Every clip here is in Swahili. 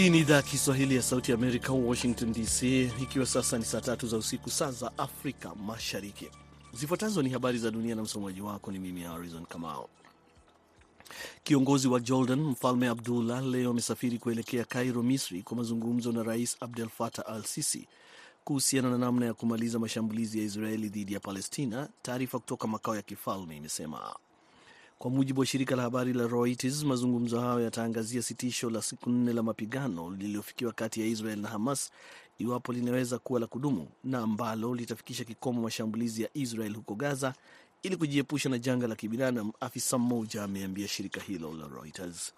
Hii ni idhaa ya Kiswahili ya Sauti Amerika, Washington DC, ikiwa sasa ni saa tatu za usiku, saa za Afrika Mashariki. Zifuatazo ni habari za dunia na msomaji wako ni mimi Harrison Kamao. Kiongozi wa Jordan Mfalme Abdullah leo amesafiri kuelekea Cairo, Misri, kwa mazungumzo na Rais Abdel Fattah al Sisi kuhusiana na namna ya kumaliza mashambulizi ya Israeli dhidi ya Palestina. Taarifa kutoka makao ya kifalme imesema. Kwa mujibu wa shirika la habari la Reuters, mazungumzo hayo yataangazia sitisho la siku nne la mapigano lililofikiwa kati ya Israel na Hamas iwapo linaweza kuwa la kudumu na ambalo litafikisha kikomo mashambulizi ya Israel huko Gaza ili kujiepusha na janga la kibinadamu, afisa mmoja ameambia shirika hilo la Reuters.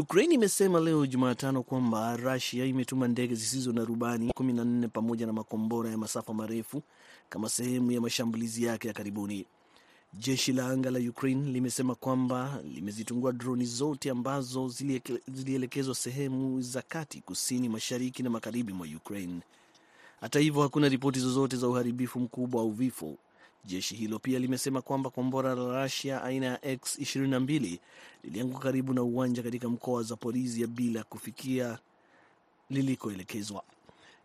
Ukraine imesema leo Jumatano kwamba Russia imetuma ndege zisizo na rubani 14 pamoja na makombora ya masafa marefu kama sehemu ya mashambulizi yake ya karibuni. Jeshi la anga la Ukraine limesema kwamba limezitungua droni zote ambazo zilielekezwa sehemu za kati, kusini, mashariki na magharibi mwa Ukraine. Hata hivyo, hakuna ripoti zozote za uharibifu mkubwa au vifo. Jeshi hilo pia limesema kwamba kombora la Russia aina ya X22 lilianguka karibu na uwanja katika mkoa wa Zaporizhia bila kufikia lilikoelekezwa.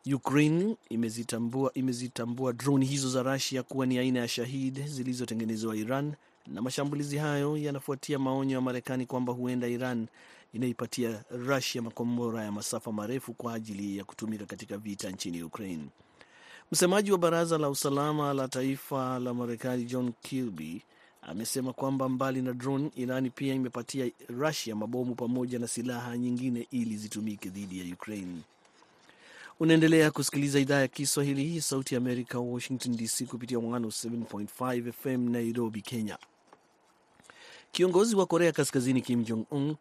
Ukraine imezitambua, imezitambua droni hizo za Russia kuwa ni aina ya Shahid zilizotengenezewa Iran, na mashambulizi hayo yanafuatia maonyo ya Marekani kwamba huenda Iran inaipatia Russia makombora ya masafa marefu kwa ajili ya kutumika katika vita nchini Ukraine. Msemaji wa baraza la usalama la taifa la Marekani John Kirby amesema kwamba mbali na drone, Iran pia imepatia Russia mabomu pamoja na silaha nyingine ili zitumike dhidi ya Ukraine. Unaendelea kusikiliza idhaa ya Kiswahili ya Sauti ya Amerika, Washington DC, kupitia 107.5 FM Nairobi, Kenya. Kiongozi wa Korea Kaskazini Kim Jong Un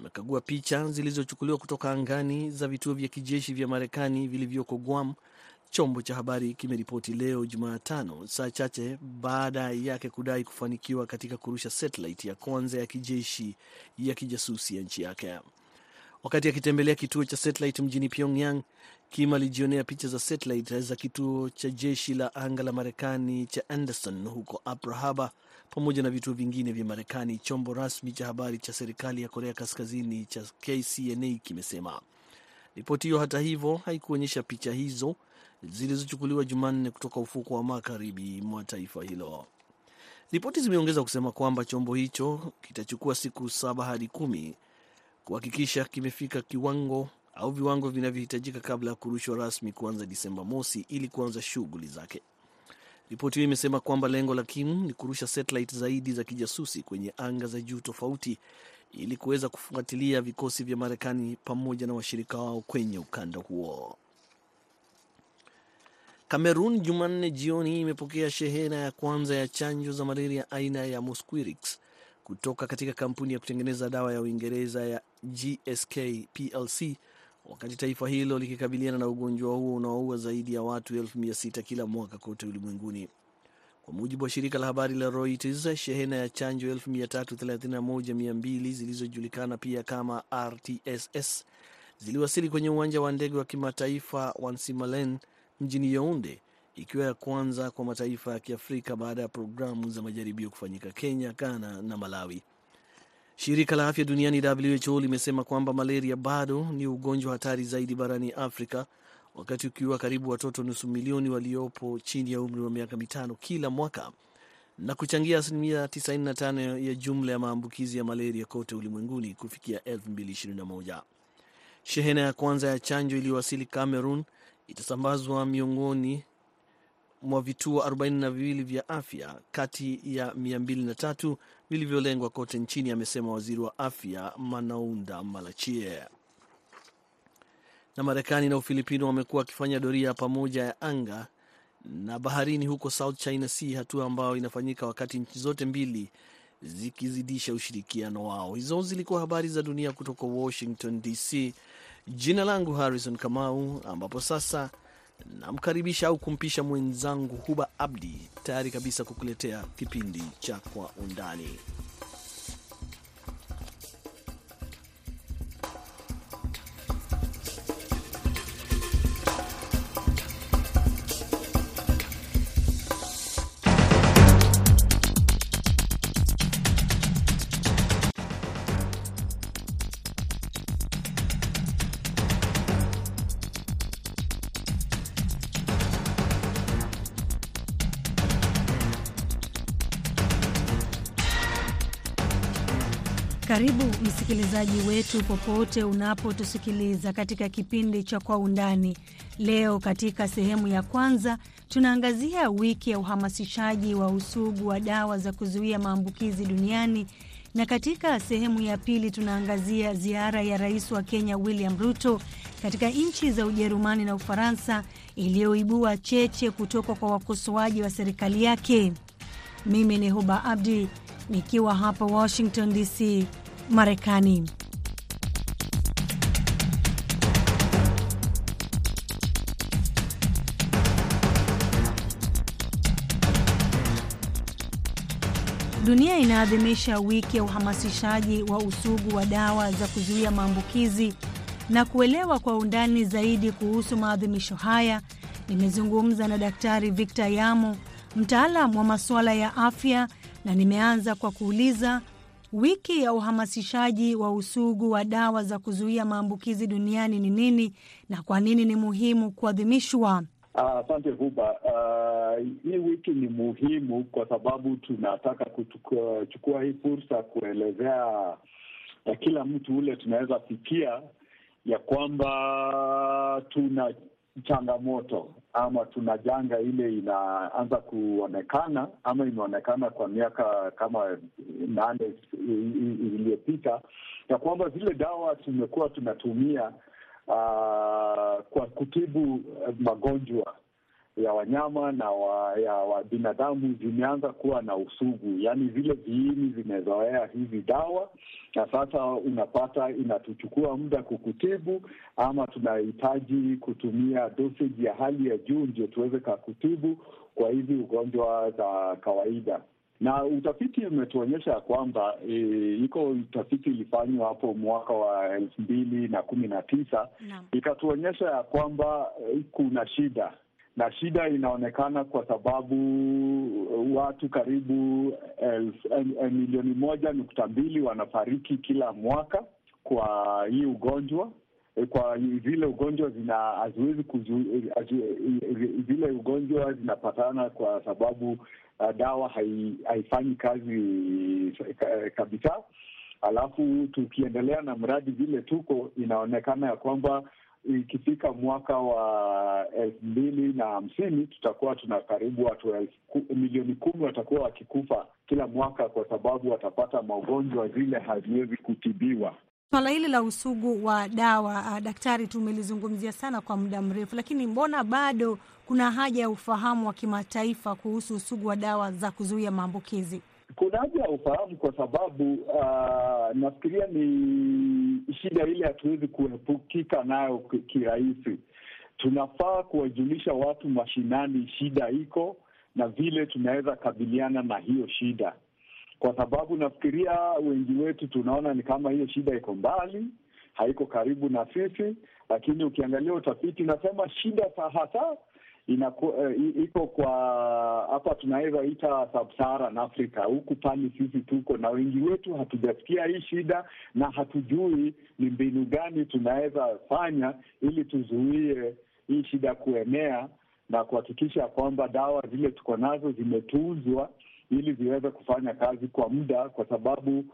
amekagua picha zilizochukuliwa kutoka angani za vituo vya kijeshi vya Marekani vilivyoko Guam. Chombo cha habari kimeripoti leo Jumatano, saa chache baada yake kudai kufanikiwa katika kurusha satellite ya kwanza ya kijeshi ya kijasusi ya nchi yake. Wakati akitembelea kituo cha satellite mjini Pyongyang, Kim alijionea picha za satellite za kituo cha jeshi la anga la Marekani cha Anderson huko Harbor pamoja na vituo vingine vya Marekani. Chombo rasmi cha habari cha serikali ya Korea Kaskazini cha KCNA kimesema. Ripoti hiyo hata hivyo haikuonyesha picha hizo zilizochukuliwa Jumanne kutoka ufuko wa magharibi mwa taifa hilo. Ripoti zimeongeza kusema kwamba chombo hicho kitachukua siku saba hadi kumi kuhakikisha kimefika kiwango au viwango vinavyohitajika kabla ya kurushwa rasmi kuanza Disemba mosi ili kuanza shughuli zake. Ripoti hiyo imesema kwamba lengo la Kim ni kurusha satellite zaidi za kijasusi kwenye anga za juu tofauti ili kuweza kufuatilia vikosi vya Marekani pamoja na washirika wao kwenye ukanda huo. Kamerun Jumanne jioni imepokea shehena ya kwanza ya chanjo za malaria aina ya Mosquirix kutoka katika kampuni ya kutengeneza dawa ya Uingereza ya GSK plc wakati taifa hilo likikabiliana na ugonjwa huo unaoua zaidi ya watu elfu mia sita kila mwaka kote ulimwenguni. Kwa mujibu wa shirika la habari la Reuters, shehena ya chanjo 331,200 zilizojulikana pia kama RTSS ziliwasili kwenye uwanja wa ndege wa kimataifa wa Nsimalen mjini Yaounde, ikiwa ya kwanza kwa mataifa ya Kiafrika baada ya programu za majaribio kufanyika Kenya, Ghana na Malawi. Shirika la afya duniani WHO limesema kwamba malaria bado ni ugonjwa hatari zaidi barani Afrika, wakati ukiwa karibu watoto nusu milioni waliopo chini ya umri wa miaka mitano kila mwaka na kuchangia asilimia 95 ya jumla ya maambukizi ya malaria kote ulimwenguni kufikia 2021. Shehena ya kwanza ya chanjo iliyowasili Cameroon itasambazwa miongoni mwa vituo 42 vya afya kati ya 203 vilivyolengwa kote nchini, amesema waziri wa afya Manaunda Malachie. Na Marekani na Ufilipino wamekuwa wakifanya doria pamoja ya anga na baharini huko South China Sea, hatua ambayo inafanyika wakati nchi zote mbili zikizidisha ushirikiano wao. Hizo zilikuwa habari za dunia kutoka Washington DC. Jina langu Harrison Kamau, ambapo sasa namkaribisha au kumpisha mwenzangu Huba Abdi tayari kabisa kukuletea kipindi cha Kwa Undani. Msikilizaji wetu popote unapotusikiliza katika kipindi cha Kwa Undani. Leo katika sehemu ya kwanza tunaangazia wiki ya uhamasishaji wa usugu wa dawa za kuzuia maambukizi duniani, na katika sehemu ya pili tunaangazia ziara ya rais wa Kenya William Ruto katika nchi za Ujerumani na Ufaransa iliyoibua cheche kutoka kwa wakosoaji wa serikali yake. Mimi ni Huba Abdi nikiwa hapa Washington DC, Marekani. Dunia inaadhimisha wiki ya uhamasishaji wa usugu wa dawa za kuzuia maambukizi. Na kuelewa kwa undani zaidi kuhusu maadhimisho haya, nimezungumza na Daktari Victor Yamo, mtaalam wa masuala ya afya, na nimeanza kwa kuuliza wiki ya uhamasishaji wa usugu wa dawa za kuzuia maambukizi duniani ni nini na kwa nini ni muhimu kuadhimishwa? Asante uh, Huba. Uh, hii wiki ni muhimu kwa sababu tunataka kuchukua hii fursa kuelezea uh, kila mtu ule tunaweza fikia ya kwamba tuna changamoto ama tuna janga ile inaanza kuonekana ama imeonekana kwa miaka kama nane iliyopita, ya kwamba zile dawa tumekuwa tunatumia uh, kwa kutibu magonjwa ya wanyama na wa, ya wa binadamu zimeanza kuwa na usugu, yaani vile viini vimezoea hizi dawa, na sasa unapata inatuchukua muda kukutibu, ama tunahitaji kutumia dosage ya hali ya juu ndio tuweze kakutibu kwa hizi ugonjwa za kawaida. Na utafiti umetuonyesha ya kwamba e, iko utafiti ilifanywa hapo mwaka wa elfu mbili na kumi na tisa. Ikatuonyesha ya kwamba e, kuna shida na shida inaonekana kwa sababu watu karibu milioni moja nukta mbili wanafariki kila mwaka kwa hii ugonjwa kwa zile ugonjwa zina haziwezi zile ugonjwa zinapatana kwa sababu uh, dawa haifanyi kazi kabisa. Alafu tukiendelea na mradi vile tuko, inaonekana ya kwamba ikifika mwaka wa elfu mbili na hamsini tutakuwa tuna karibu watu milioni kumi watakuwa wakikufa kila mwaka kwa sababu watapata magonjwa zile haziwezi kutibiwa. Swala hili la usugu wa dawa uh, daktari, tumelizungumzia sana kwa muda mrefu, lakini mbona bado kuna haja ya ufahamu wa kimataifa kuhusu usugu wa dawa za kuzuia maambukizi? Kuna haja ya ufahamu kwa sababu uh, nafikiria ni shida ile hatuwezi kuepukika nayo kirahisi. Tunafaa kuwajulisha watu mashinani shida iko na vile tunaweza kabiliana na hiyo shida kwa sababu nafikiria wengi wetu tunaona ni kama hiyo shida iko mbali, haiko karibu na sisi, lakini ukiangalia utafiti unasema shida hasa inaku, uh, iko kwa hapa tunaweza ita sub-Saharan Africa, huku pali sisi tuko na wengi wetu hatujasikia hii shida na hatujui ni mbinu gani tunaweza fanya ili tuzuie hii shida kuenea na kuhakikisha kwamba dawa zile tuko nazo zimetunzwa ili ziweze kufanya kazi kwa muda, kwa sababu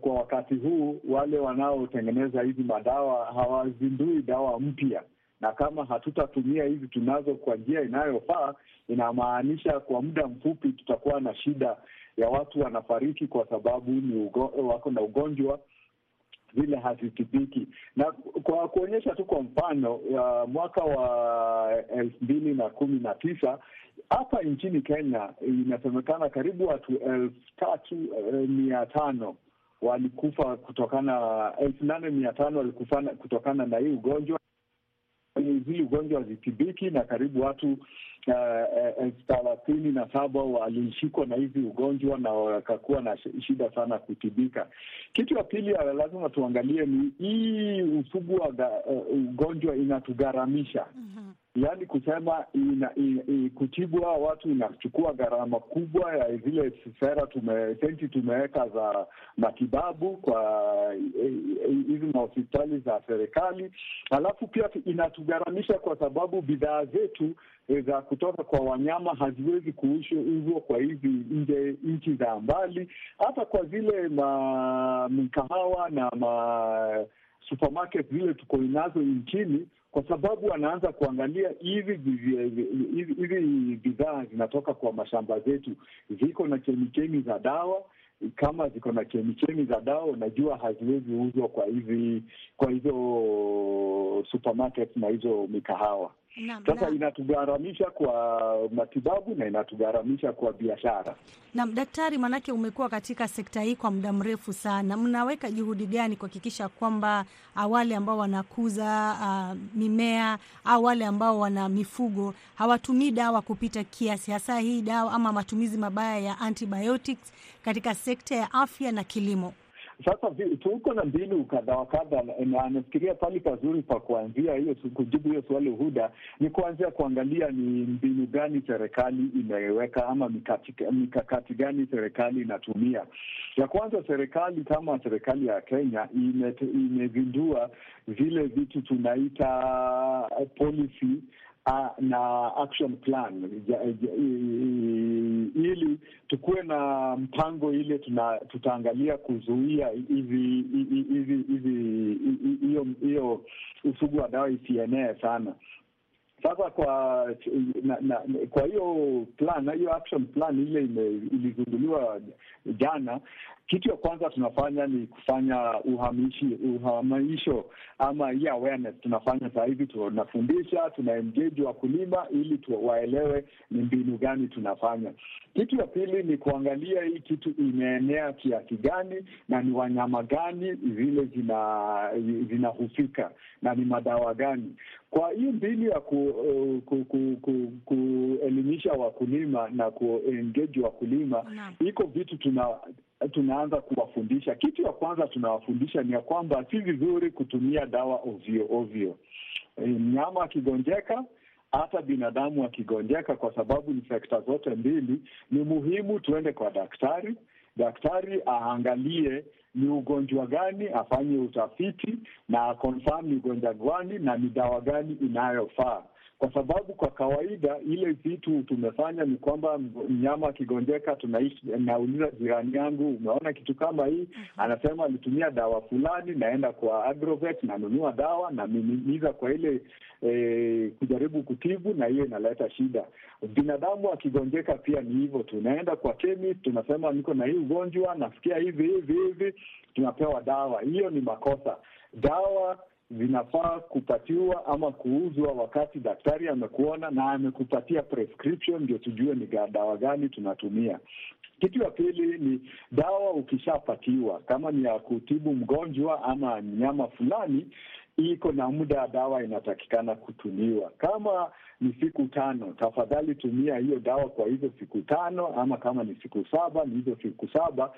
kwa wakati huu wale wanaotengeneza hizi madawa hawazindui dawa mpya, na kama hatutatumia hizi tunazo kwa njia inayofaa, inamaanisha kwa muda mfupi tutakuwa na shida ya watu wanafariki kwa sababu ni ugo, wako na ugonjwa vile hazitibiki. Na kwa kuonyesha tu kwa mfano ya mwaka wa elfu mbili na kumi na tisa hapa nchini Kenya inasemekana karibu watu elfu tatu mia tano walikufa kutokana, elfu nane mia tano walikufa kutokana na hii ugonjwa. Hii ugonjwa hazitibiki na karibu watu thelathini na saba walishikwa na hizi ugonjwa na wakakuwa na shida sana kutibika. Kitu ya pili lazima tuangalie ni hii usugu wa ugonjwa inatugharamisha mm-hmm. Yaani kusema ina, ina, ina, kutibwa watu inachukua gharama kubwa ya zile sera tume senti tumeweka za matibabu kwa hizi mahospitali za serikali, alafu pia inatugharamisha kwa sababu bidhaa zetu za kutoka kwa wanyama haziwezi kuuzwa kwa hizi nje nchi za mbali, hata kwa zile ma mikahawa na ma supermarket zile tuko nazo nchini, kwa sababu wanaanza kuangalia hivi hivi bidhaa zinatoka kwa mashamba zetu ziko na chemichemi za dawa kama ziko na chemichemi za dawa, unajua haziwezi uzwa kwa hizi kwa hizo supermarket na hizo mikahawa. Sasa inatugharamisha kwa matibabu na inatugharamisha kwa biashara. Naam, daktari, maanake umekuwa katika sekta hii kwa muda mrefu sana, mnaweka juhudi gani kuhakikisha kwamba wale ambao wanakuza uh, mimea au wale ambao wana mifugo hawatumii dawa kupita kiasi, hasa hii dawa ama matumizi mabaya ya antibiotics katika sekta ya afya na kilimo? Sasa tuko na mbinu kadha wa kadha, na nafikiria pali pazuri pa kuanzia hiyo kujibu hiyo swali Huda ni kuanzia kuangalia ni mbinu gani serikali imeweka ama mikakati gani serikali inatumia. Ya kwanza, serikali kama serikali ya Kenya imezindua vile vitu tunaita policy na action plan ja, ja, ili tukuwe na mpango ile tuna, tutaangalia kuzuia hiyo hiyo usugu wa dawa isienee sana. Sasa kwa na, na, kwa hiyo plan hiyo action plan ile ilizunduliwa jana, kitu ya kwanza tunafanya ni kufanya uhamishi uhamisho ama hii awareness tunafanya saa hivi, tunafundisha tuna engage wakulima ili waelewe ni mbinu gani tunafanya. Kitu ya pili ni kuangalia hii kitu imeenea kiasi gani na ni wanyama gani vile zinahusika zina na ni madawa gani. Kwa hii mbinu ya ku, ku, ku, ku, kuelimisha wakulima na kuengage wakulima iko vitu tuna tunaanza kuwafundisha. Kitu ya kwanza tunawafundisha ni ya kwamba si vizuri kutumia dawa ovyo ovyo. Mnyama akigonjeka hata binadamu akigonjeka, kwa sababu ni sekta zote mbili, ni muhimu tuende kwa daktari. Daktari aangalie ni ugonjwa gani, afanye utafiti na akonfirm ni ugonjwa gani na ni dawa gani inayofaa kwa sababu kwa kawaida ile vitu tumefanya ni kwamba mnyama akigonjeka, tunaishi nauliza jirani yangu, umeona kitu kama hii? Anasema alitumia dawa fulani, naenda kwa Agrovet nanunua dawa na miminiza kwa ile e, kujaribu kutibu, na hiyo inaleta shida. Binadamu akigonjeka pia ni hivyo, tunaenda kwa chemist, tunasema niko na hii ugonjwa, nasikia hivi hivi hivi, tunapewa dawa. Hiyo ni makosa. Dawa zinafaa kupatiwa ama kuuzwa wakati daktari amekuona na amekupatia prescription, ndio tujue ni dawa gani tunatumia. Kitu ya pili ni dawa ukishapatiwa, kama ni ya kutibu mgonjwa ama mnyama fulani, iko na muda dawa inatakikana kutumiwa. Kama ni siku tano, tafadhali tumia hiyo dawa kwa hizo siku tano, ama kama ni siku saba ni hizo siku saba.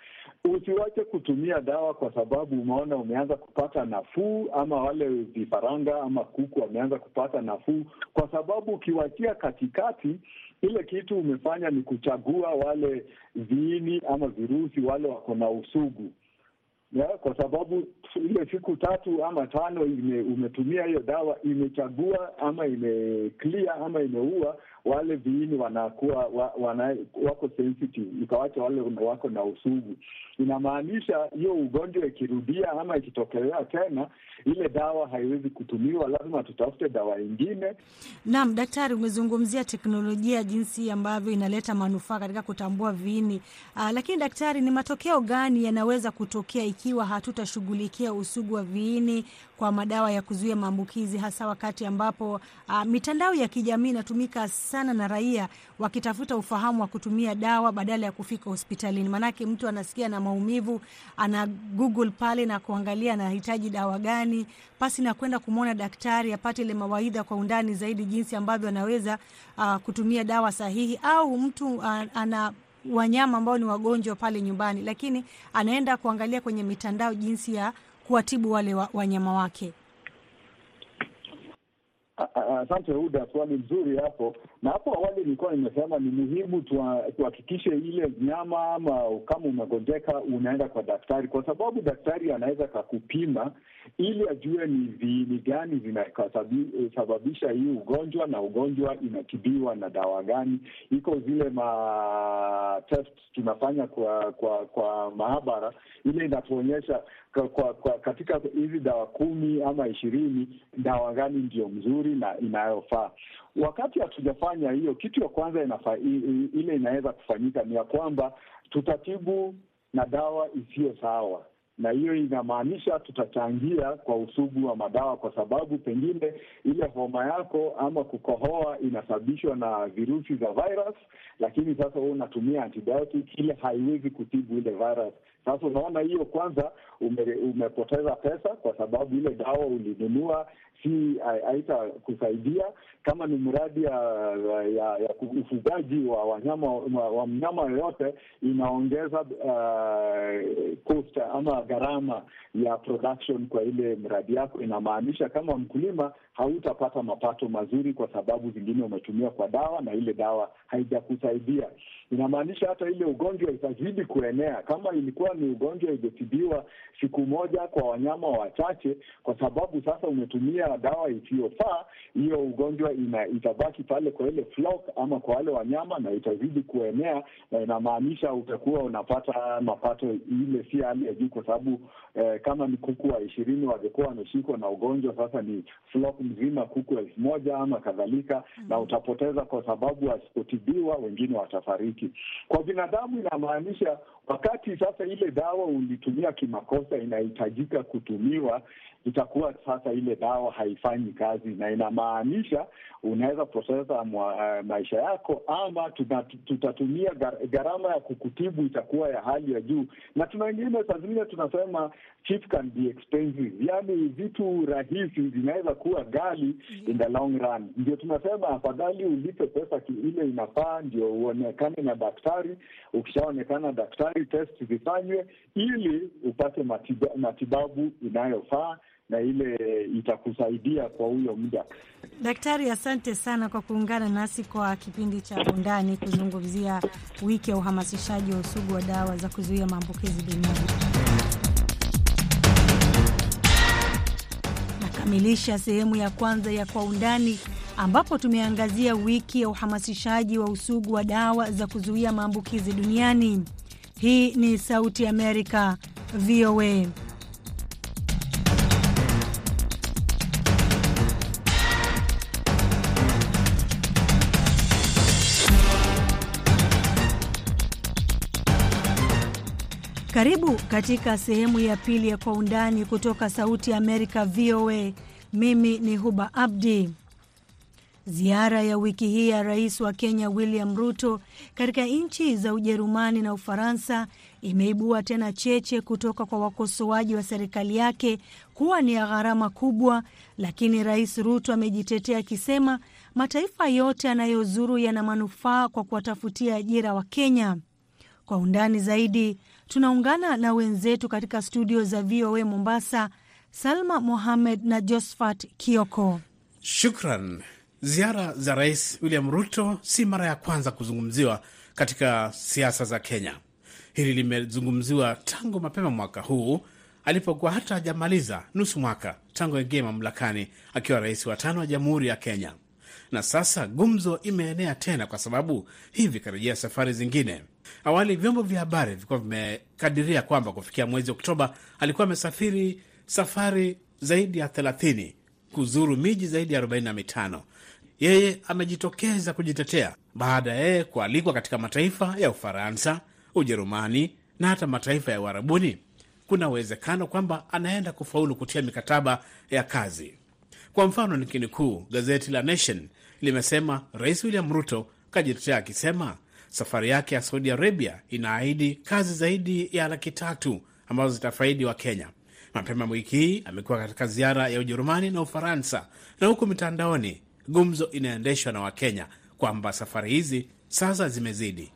Usiwache kutumia dawa kwa sababu umeona umeanza kupata nafuu, ama wale vifaranga ama kuku wameanza kupata nafuu, kwa sababu ukiwachia katikati ile kitu umefanya ni kuchagua wale viini ama virusi wale wako na usugu ya, kwa sababu ile siku tatu ama tano ime, umetumia hiyo dawa imechagua ama imeclear ama imeua wale viini wanakuwa wa, wana, wako sensitive, ikawacha wale wako na usugu. Inamaanisha hiyo ugonjwa ikirudia ama ikitokelea tena, ile dawa haiwezi kutumiwa, lazima tutafute dawa ingine. Naam, daktari, umezungumzia teknolojia jinsi ambavyo inaleta manufaa katika kutambua viini. Aa, lakini daktari, ni matokeo gani yanaweza kutokea ikiwa hatutashughulikia usugu wa viini kwa madawa ya kuzuia maambukizi, hasa wakati ambapo uh, mitandao ya kijamii inatumika sana na raia wakitafuta ufahamu wa kutumia dawa badala ya kufika hospitalini. Maanake mtu anasikia na maumivu, ana Google pale na kuangalia anahitaji dawa gani, pasi na kwenda kumwona daktari apate ile mawaidha kwa undani zaidi, jinsi ambavyo anaweza uh, kutumia dawa sahihi. Au mtu uh, ana wanyama ambao ni wagonjwa pale nyumbani, lakini anaenda kuangalia kwenye mitandao jinsi ya kuwatibu wale wa, wanyama wake. Asante Huda, swali mzuri hapo. Na hapo awali nilikuwa nimesema ni muhimu tuhakikishe ile nyama ama kama umegonjeka unaenda kwa daktari, kwa sababu daktari anaweza kakupima ili ajue ni viini gani vinasababisha hii ugonjwa na ugonjwa inatibiwa na dawa gani. Iko zile ma test tunafanya kwa kwa kwa maabara, ile inatuonyesha kwa, kwa katika hizi dawa kumi ama ishirini dawa gani ndio mzuri na inayofaa. Wakati hatujafanya hiyo, kitu ya kwanza inafa, ile inaweza kufanyika ni ya kwamba tutatibu na dawa isiyo sawa na hiyo inamaanisha tutachangia kwa usugu wa madawa, kwa sababu pengine ile homa yako ama kukohoa inasababishwa na virusi za virus, lakini sasa wewe unatumia antibiotic, ile haiwezi kutibu ile virus. Sasa unaona hiyo, kwanza ume, umepoteza pesa kwa sababu ile dawa ulinunua si haitakusaidia. Kama ni mradi ya, ya, ya ufugaji wa wanyama wa mnyama yoyote, inaongeza uh, cost ama gharama ya production kwa ile mradi yako. Inamaanisha kama mkulima hautapata mapato mazuri kwa sababu zingine umetumia kwa dawa na ile dawa haijakusaidia. Inamaanisha hata ile ugonjwa itazidi kuenea. Kama ilikuwa ni ugonjwa ijetibiwa siku moja kwa wanyama wachache, kwa sababu sasa umetumia dawa isiyofaa, hiyo ugonjwa ina, itabaki pale kwa ile flock ama kwa wale wanyama na itazidi kuenea, na inamaanisha utakuwa unapata mapato ile si hali ya juu, kwa sababu eh, kama ni kuku wa ishirini wangekuwa wameshikwa na ugonjwa, sasa ni flock mzima kuku elfu moja ama kadhalika, mm na utapoteza kwa sababu wasipotibiwa wengine watafariki. Kwa binadamu inamaanisha wakati sasa ile dawa ulitumia kimakosa inahitajika kutumiwa, itakuwa sasa ile dawa haifanyi kazi, na inamaanisha unaweza poteza uh, maisha yako, ama tutatumia gharama ya kukutibu itakuwa ya hali ya juu, na tuna wengine saa zingine tunasema cheap can be expensive, yaani vitu rahisi vinaweza kuwa ghali in the long run. Ndio tunasema afadhali ulipe pesa ile inafaa, ndio uonekane na daktari. Ukishaonekana daktari, test zifanywe ili upate matiba, matibabu inayofaa na ile itakusaidia kwa huyo muda. Daktari, asante sana kwa kuungana nasi kwa kipindi cha Undani kuzungumzia wiki ya uhamasishaji wa usugu wa dawa za kuzuia maambukizi duniani. Nakamilisha sehemu ya kwanza ya Kwa Undani ambapo tumeangazia wiki ya uhamasishaji wa usugu wa dawa za kuzuia maambukizi duniani. Hii ni Sauti Amerika, VOA. Karibu katika sehemu ya pili ya Kwa Undani kutoka Sauti ya Amerika, VOA. Mimi ni Huba Abdi. Ziara ya wiki hii ya rais wa Kenya William Ruto katika nchi za Ujerumani na Ufaransa imeibua tena cheche kutoka kwa wakosoaji wa serikali yake kuwa ni ya gharama kubwa, lakini rais Ruto amejitetea akisema mataifa yote yanayozuru yana manufaa kwa kuwatafutia ajira wa Kenya. Kwa undani zaidi tunaungana na wenzetu katika studio za VOA Mombasa, Salma Mohamed na Josphat Kioko. Shukran. Ziara za Rais William Ruto si mara ya kwanza kuzungumziwa katika siasa za Kenya. Hili limezungumziwa tangu mapema mwaka huu alipokuwa hata hajamaliza nusu mwaka tangu aingie mamlakani akiwa rais wa tano wa Jamhuri ya Kenya, na sasa gumzo imeenea tena kwa sababu hivi karejea safari zingine. Awali vyombo vya habari vilikuwa vimekadiria kwamba kufikia mwezi Oktoba alikuwa amesafiri safari zaidi ya 30 kuzuru miji zaidi ya 45. Yeye amejitokeza kujitetea baada ya yeye kualikwa katika mataifa ya Ufaransa, Ujerumani na hata mataifa ya Uarabuni. Kuna uwezekano kwamba anaenda kufaulu kutia mikataba ya kazi. Kwa mfano, nikinukuu gazeti la Nation limesema Rais William Ruto kajitetea akisema safari yake ya Saudi Arabia inaahidi kazi zaidi ya laki tatu ambazo zitafaidi wa Kenya. Mapema wiki hii amekuwa katika ziara ya Ujerumani na Ufaransa, na huku mitandaoni gumzo inaendeshwa na Wakenya kwamba safari hizi sasa zimezidi.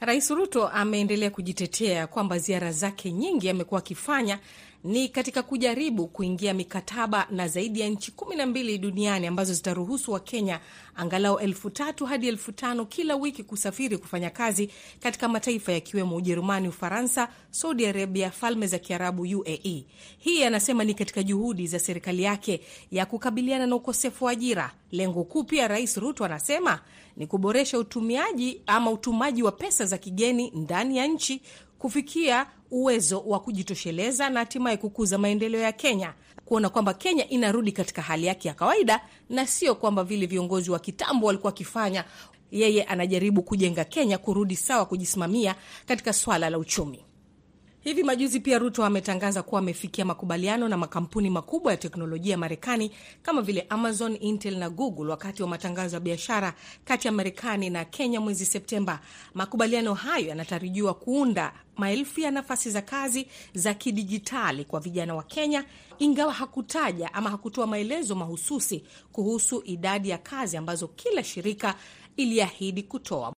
Rais Ruto ameendelea kujitetea kwamba ziara zake nyingi amekuwa akifanya ni katika kujaribu kuingia mikataba na zaidi ya nchi kumi na mbili duniani ambazo zitaruhusu Wakenya angalau elfu tatu hadi elfu tano kila wiki kusafiri kufanya kazi katika mataifa yakiwemo Ujerumani, Ufaransa, Saudi Arabia, Falme za Kiarabu, UAE. Hii anasema ni katika juhudi za serikali yake ya kukabiliana na ukosefu wa ajira. Lengo kuu pia, Rais Ruto anasema ni kuboresha utumiaji ama utumaji wa pesa za kigeni ndani ya nchi kufikia uwezo wa kujitosheleza na hatimaye kukuza maendeleo ya Kenya, kuona kwamba Kenya inarudi katika hali yake ya kawaida na sio kwamba vile viongozi wa kitambo walikuwa wakifanya. Yeye anajaribu kujenga Kenya kurudi sawa, kujisimamia katika swala la uchumi. Hivi majuzi pia Ruto ametangaza kuwa amefikia makubaliano na makampuni makubwa ya teknolojia ya Marekani kama vile Amazon, Intel na Google wakati wa matangazo ya biashara kati ya Marekani na Kenya mwezi Septemba. Makubaliano hayo yanatarajiwa kuunda maelfu ya nafasi za kazi za kidijitali kwa vijana wa Kenya, ingawa hakutaja ama hakutoa maelezo mahususi kuhusu idadi ya kazi ambazo kila shirika iliahidi kutoa.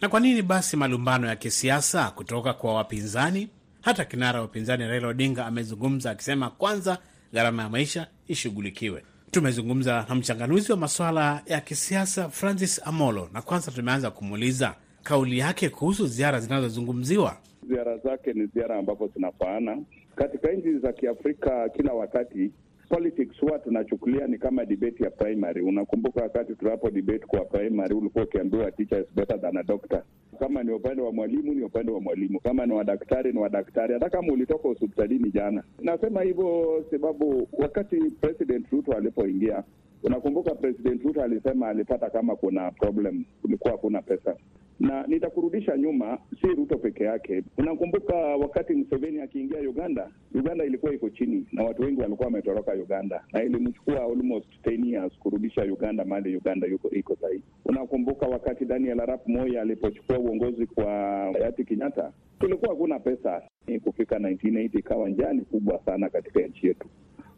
Na kwa nini basi malumbano ya kisiasa kutoka kwa wapinzani? Hata kinara wa upinzani Raila Odinga amezungumza akisema kwanza gharama ya maisha ishughulikiwe. Tumezungumza na mchanganuzi wa masuala ya kisiasa Francis Amolo, na kwanza tumeanza kumuuliza kauli yake kuhusu ziara zinazozungumziwa. Ziara zake ni ziara ambapo zinafaana katika nchi za Kiafrika. Kila wakati politics huwa tunachukulia ni kama debate ya primary. Unakumbuka wakati tunapo debate kwa primary, ulikuwa ukiambiwa teacher is better than a doctor. Kama ni upande wa mwalimu ni upande wa mwalimu, kama ni wadaktari ni wadaktari, hata kama ulitoka hospitalini jana. Nasema hivyo sababu wakati President Ruto alipoingia, unakumbuka President Ruto alisema alipata kama kuna problem, kulikuwa hakuna pesa na nitakurudisha nyuma, si Ruto peke yake. Unakumbuka wakati Museveni akiingia Uganda, Uganda ilikuwa iko chini na watu wengi walikuwa wametoroka Uganda, na ilimchukua almost 10 years kurudisha Uganda mahali Uganda yuko iko sahii. Unakumbuka wakati Daniel Arap Moi alipochukua uongozi kwa hayati Kenyatta, kulikuwa hakuna pesa. Kufika 1980 ikawa njaa ni kubwa sana katika nchi yetu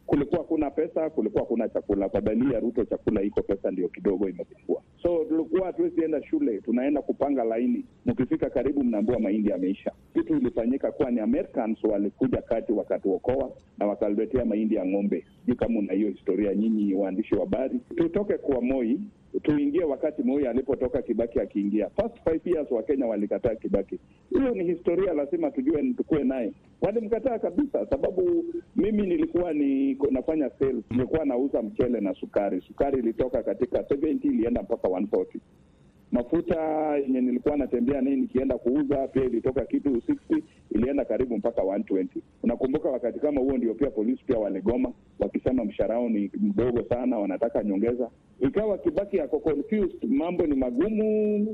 kulikuwa kuna pesa, kulikuwa kuna chakula. Kwa dalili ya Ruto, chakula iko, pesa ndio kidogo imepungua. So tulikuwa hatuwezi enda shule, tunaenda kupanga laini, mkifika karibu mnaambiwa mahindi yameisha. Kitu ilifanyika kuwa ni Americans walikuja kati wakatuokoa na wakaletea mahindi ya ng'ombe. Sijui kama una hiyo historia nyinyi waandishi wa habari. Tutoke kwa Moi tuingie wakati Moi alipotoka, Kibaki akiingia. First five years wa Kenya walikataa Kibaki. Hiyo ni historia, lazima tujue, tukue naye. Walimkataa kabisa, sababu mimi nilikuwa ni nafanya sales, nilikuwa nauza mchele na sukari. Sukari ilitoka katika 70 ilienda mpaka 140 mafuta yenye nilikuwa natembea naye nikienda kuuza pia ilitoka kitu 60 ilienda karibu mpaka 120. Unakumbuka wakati kama huo ndio pia polisi pia waligoma wakisema mshahara ni mdogo sana, wanataka nyongeza. Ikawa Kibaki yako confused, mambo ni magumu,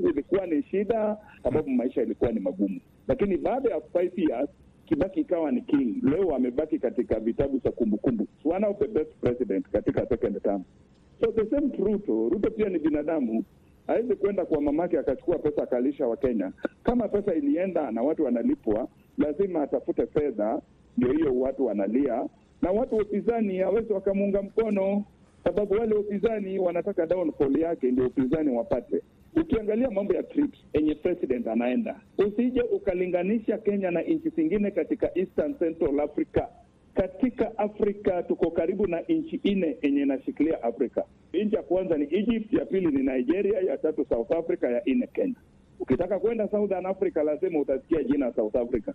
ilikuwa ni shida sababu maisha ilikuwa ni magumu, lakini baada ya five years Kibaki ikawa ni king. Leo amebaki katika vitabu za kumbukumbu, one of the best president katika second term. So the same Ruto, Ruto pia ni binadamu hawezi kwenda kwa mamake akachukua pesa akalisha Wakenya. Kama pesa ilienda na watu wanalipwa, lazima atafute fedha, ndio hiyo watu wanalia, na watu wa upinzani hawezi wakamuunga mkono, sababu wale upinzani wanataka downfall yake, ndio upinzani wapate. Ukiangalia mambo ya trips yenye president anaenda, usije ukalinganisha Kenya na nchi zingine katika Eastern Central Africa. Katika Afrika tuko karibu na nchi nne yenye inashikilia Afrika. Nchi ya kwanza ni Egypt, ya pili ni Nigeria, ya tatu South Africa, ya nne Kenya. Ukitaka kwenda Southern Africa lazima utasikia jina South Africa.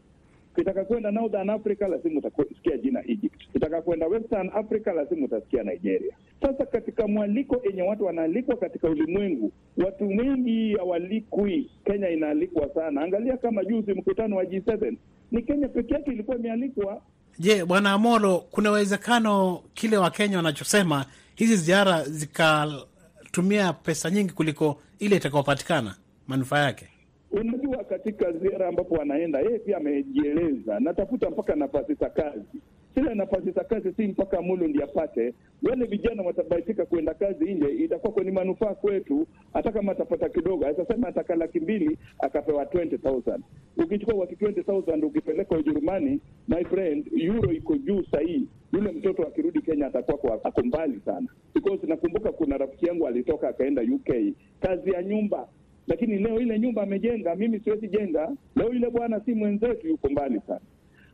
Ukitaka kwenda Northern Africa lazima utasikia jina Egypt. Ukitaka kwenda Western Africa lazima utasikia Nigeria. Sasa katika mwaliko yenye watu wanaalikwa katika ulimwengu, watu wengi hawalikwi. Kenya inaalikwa sana. Angalia kama juzi mkutano wa G7 ni Kenya peke yake ilikuwa imealikwa. Je, Bwana Amolo, kuna uwezekano kile Wakenya wanachosema hizi ziara zikatumia pesa nyingi kuliko ile itakayopatikana manufaa yake? Unajua, katika ziara ambapo wanaenda, yeye pia amejieleza, natafuta mpaka nafasi za kazi. Zile nafasi za kazi si mpaka Mulu ndi apate. Wale vijana watabaitika kuenda kazi nje, itakuwa kwenye manufaa kwetu. Hata kama atapata kidogo, atasema ataka laki mbili akapewa 20,000 ukichukua waki 20,000 ukipeleka Ujerumani, my friend, euro iko juu sahii. Yule mtoto akirudi Kenya atakuwa ako mbali sana, because nakumbuka kuna rafiki yangu alitoka akaenda UK kazi ya nyumba lakini leo ile nyumba amejenga, mimi siwezi jenga. Leo ile bwana si mwenzetu, yuko mbali sana.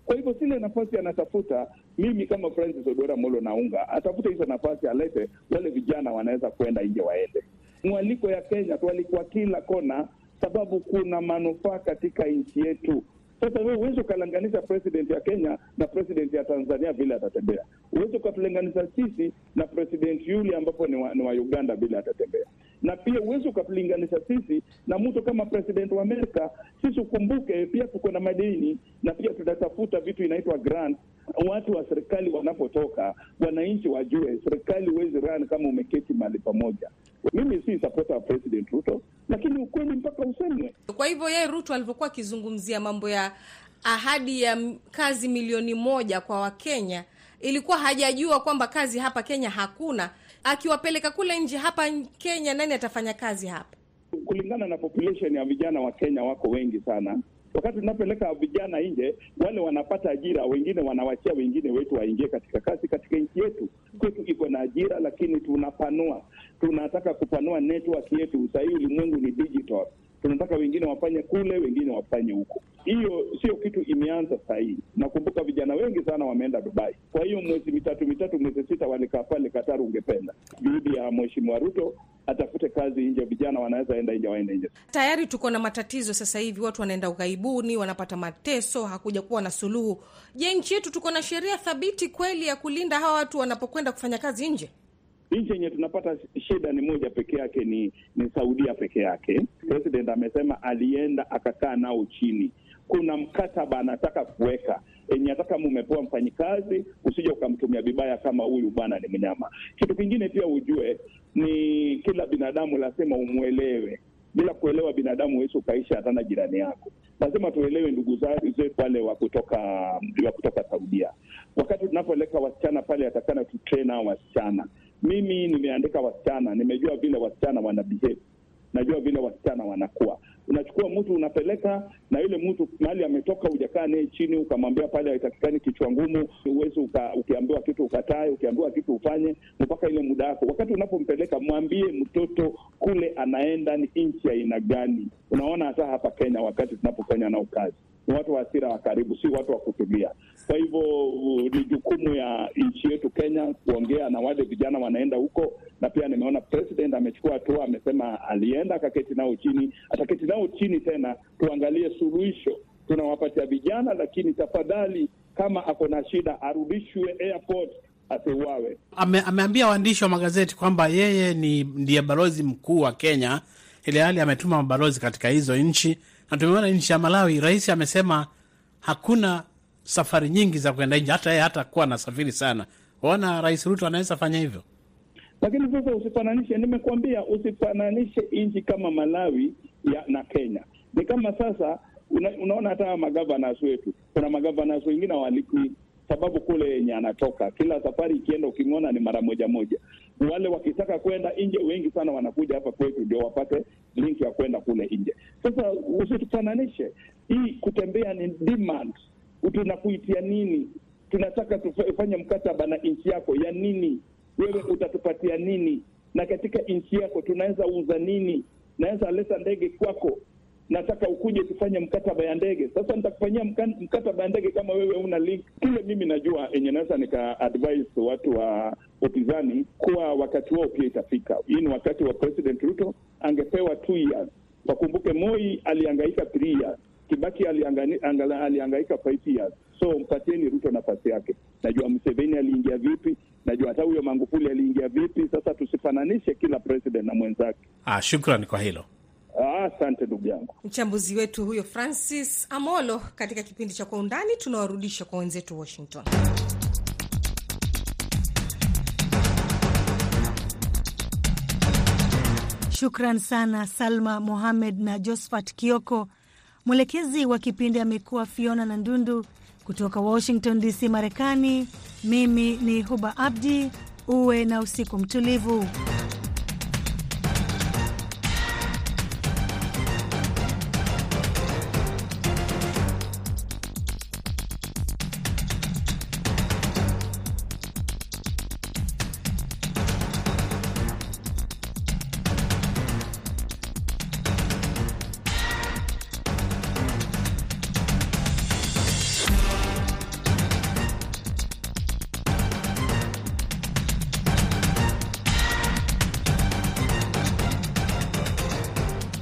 Kwa hivyo zile nafasi anatafuta, mimi kama Francis Odora Molo naunga atafute hizo nafasi, alete wale vijana wanaweza kwenda nje waende. Mwaliko ya Kenya tualikwa kila kona, sababu kuna manufaa katika nchi yetu. Sasa wewe huwezi ukalinganisha president ya Kenya na president ya Tanzania vile atatembea. Huwezi ukatulinganisha sisi na president yule ambapo ni wa, ni wa Uganda vile atatembea, na pia huwezi ukatulinganisha sisi na mtu kama president wa Amerika. Sisi ukumbuke, pia tuko na madeni na pia tunatafuta vitu inaitwa grant. Watu wa serikali wanapotoka, wananchi wajue serikali huwezi run kama umeketi mahali pamoja. Mimi si supporter wa president Ruto, lakini ukweli mpaka usemwe. Kwa hivyo yeye Ruto alivyokuwa akizungumzia mambo ya ahadi ya kazi milioni moja kwa Wakenya, ilikuwa hajajua kwamba kazi hapa Kenya hakuna. Akiwapeleka kule nje, hapa Kenya nani atafanya kazi hapa? Kulingana na population ya vijana wa Kenya wako wengi sana. Wakati tunapeleka vijana nje, wale wanapata ajira, wengine wanawachia wengine wetu waingie katika kazi katika nchi yetu. Kwetu iko na ajira, lakini tunapanua, tunataka kupanua network yetu. Sahii ulimwengu ni digital, tunataka wengine wafanye kule, wengine wafanye huko. Hiyo sio kitu imeanza sahii. Nakumbuka vijana wengi sana wameenda Dubai. Kwa hiyo mwezi mitatu mitatu, mwezi sita walikaa pale Qatar. Ungependa juhudi ya Mheshimiwa Ruto atafute kazi nje, vijana wanaweza enda nje, waende nje. Tayari tuko na matatizo sasa hivi, watu wanaenda ughaibuni, wanapata mateso, hakuja kuwa na suluhu. Je, nchi yetu tuko na sheria thabiti kweli ya kulinda hawa watu wanapokwenda kufanya kazi nje? Nchi yenye tunapata shida ni moja peke yake, ni ni Saudia peke yake. President amesema alienda akakaa nao chini, kuna mkataba anataka kuweka enye hata kama umepewa mfanyikazi usije ukamtumia vibaya kama huyu bwana ni mnyama. Kitu kingine pia ujue ni kila binadamu lazima umwelewe. Bila kuelewa binadamu huwezi ukaishi hata na jirani yako. Lazima tuelewe ndugu zetu wale wa kutoka wa kutoka Saudia. Wakati tunapoleka wasichana pale, atakana tutrain wasichana. Mimi nimeandika wasichana, nimejua vile wasichana wana najua vile wasichana wanakuwa unachukua mtu unapeleka na yule mtu mahali ametoka, hujakaa naye chini ukamwambia pale haitakikani kichwa ngumu, uwezi uka, ukiambiwa kitu ukatae, ukiambiwa kitu ufanye mpaka ile muda wako. Wakati unapompeleka mwambie mtoto kule anaenda ni nchi aina gani. Unaona, hata hapa Kenya wakati tunapofanya nao kazi ni watu wa asira wa karibu, si watu wa kutulia. Kwa hivyo ni jukumu ya nchi yetu Kenya kuongea na wale vijana wanaenda huko, na pia nimeona president amechukua hatua, amesema alienda akaketi nao chini, ataketi nao chini tena, tuangalie suluhisho tunawapatia vijana, lakini tafadhali, kama ako na shida arudishwe airport asiuawe. Ame, ameambia waandishi wa magazeti kwamba yeye ni ndiye balozi mkuu wa Kenya, ile hali ametuma mabalozi katika hizo nchi na tumeona nchi ya Malawi, rais amesema hakuna safari nyingi za kwenda nje, hata yeye hata kuwa na safiri sana. Waona Rais Ruto anaweza fanya hivyo, lakini sasa usifananishe, nimekuambia usifananishe nchi kama Malawi ya, na Kenya. Ni kama sasa una, unaona hata magavanas wetu, kuna magavanas wengine sababu kule yenye anatoka kila safari ikienda, ukimwona ni mara moja moja. Wale wakitaka kwenda nje, wengi sana wanakuja hapa kwetu ndio wapate link ya kwenda kule nje. Sasa usitufananishe, hii kutembea ni demand. Tunakuitia nini? Tunataka tufanye mkataba na nchi yako ya nini? Wewe utatupatia nini? Na katika nchi yako tunaweza uza nini? Naweza leta ndege kwako nataka ukuje tufanye mkataba ya ndege. Sasa nitakufanyia mkataba ya ndege kama wewe una link kile. Mimi najua enye naweza nika advise watu wa upinzani kuwa wakati wao pia itafika. Hii ni wakati wa President Ruto, angepewa two years. Wakumbuke Moi aliangaika three years, Kibaki aliangaika five years. So mpatieni Ruto nafasi yake. Najua Museveni aliingia vipi, najua hata huyo Magufuli aliingia vipi. Sasa tusifananishe kila president na mwenzake. Ah, shukrani kwa hilo. Asante ndugu yangu. Mchambuzi wetu huyo Francis Amolo. Katika kipindi cha Kwa Undani tunawarudisha kwa wenzetu Washington. Shukran sana Salma Mohamed na Josphat Kioko. Mwelekezi wa kipindi amekuwa Fiona na Ndundu. Kutoka Washington DC, Marekani, mimi ni Huba Abdi. Uwe na usiku mtulivu.